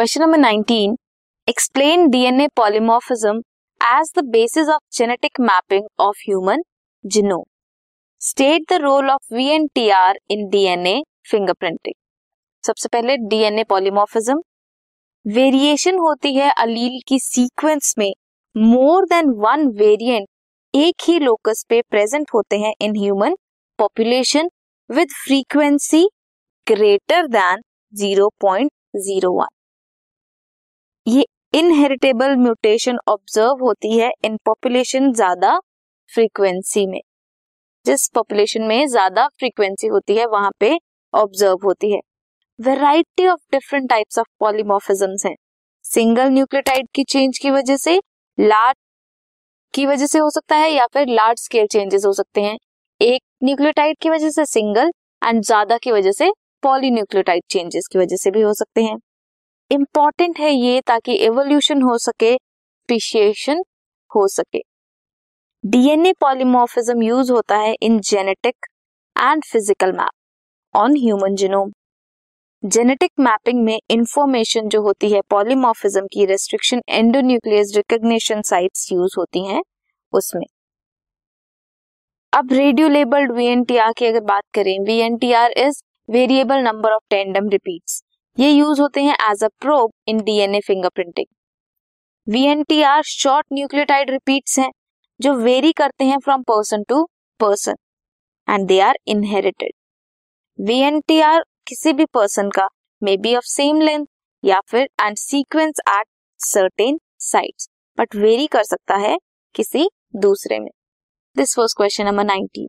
Question number 19 explain DNA polymorphism as the basis of genetic mapping of human genome state the role of VNTR in DNA fingerprinting सबसे पहले DNA polymorphism variation होती है अलील की sequence में more than one variant एक ही locus पे present होते हैं in human population with frequency greater than 0.01 ये इनहेरिटेबल म्यूटेशन ऑब्ज़र्व होती है इन पॉपुलेशन ज़्यादा फ्रीक्वेंसी में। जिस पॉपुलेशन में ज़्यादा फ्रीक्वेंसी होती है, वहाँ पे ऑब्ज़र्व होती है। Variety of different types of polymorphisms हैं। सिंगल न्यूक्लियोटाइड की चेंज की वजह से लार्ज की वजह से हो सकता है या फिर लार्ज स्केल चेंजेस हो सकते हैं। एक न्यूक्लियोटाइड की वजह से सिंगल एंड ज़्यादा की वजह से पॉलीन्यूक्लियोटाइड चेंजेस की वजह से भी हो सकते हैं। इंपॉर्टेंट है ये ताकि एवोल्यूशन हो सके स्पीशिएशन हो सके। डीएनए पॉलीमॉर्फिज्म यूज़ होता है in genetic and physical map on human genome genetic mapping में इंफॉर्मेशन जो होती है पॉलीमॉर्फिज्म की restriction endonuclease recognition sites use होती हैं उसमें। अब रेडियो लेबल्ड वीएनटीआर की अगर बात करें VNTR is variable number of tandem repeats ये यूज़ होते हैं as a probe in DNA fingerprinting VNTR short nucleotide repeats हैं, जो वेरी करते हैं from person to person and they are inherited VNTR किसी भी पर्सन का may be of same length या फिर and sequence at certain sites but vary कर सकता है किसी दूसरे में. This was question number nineteen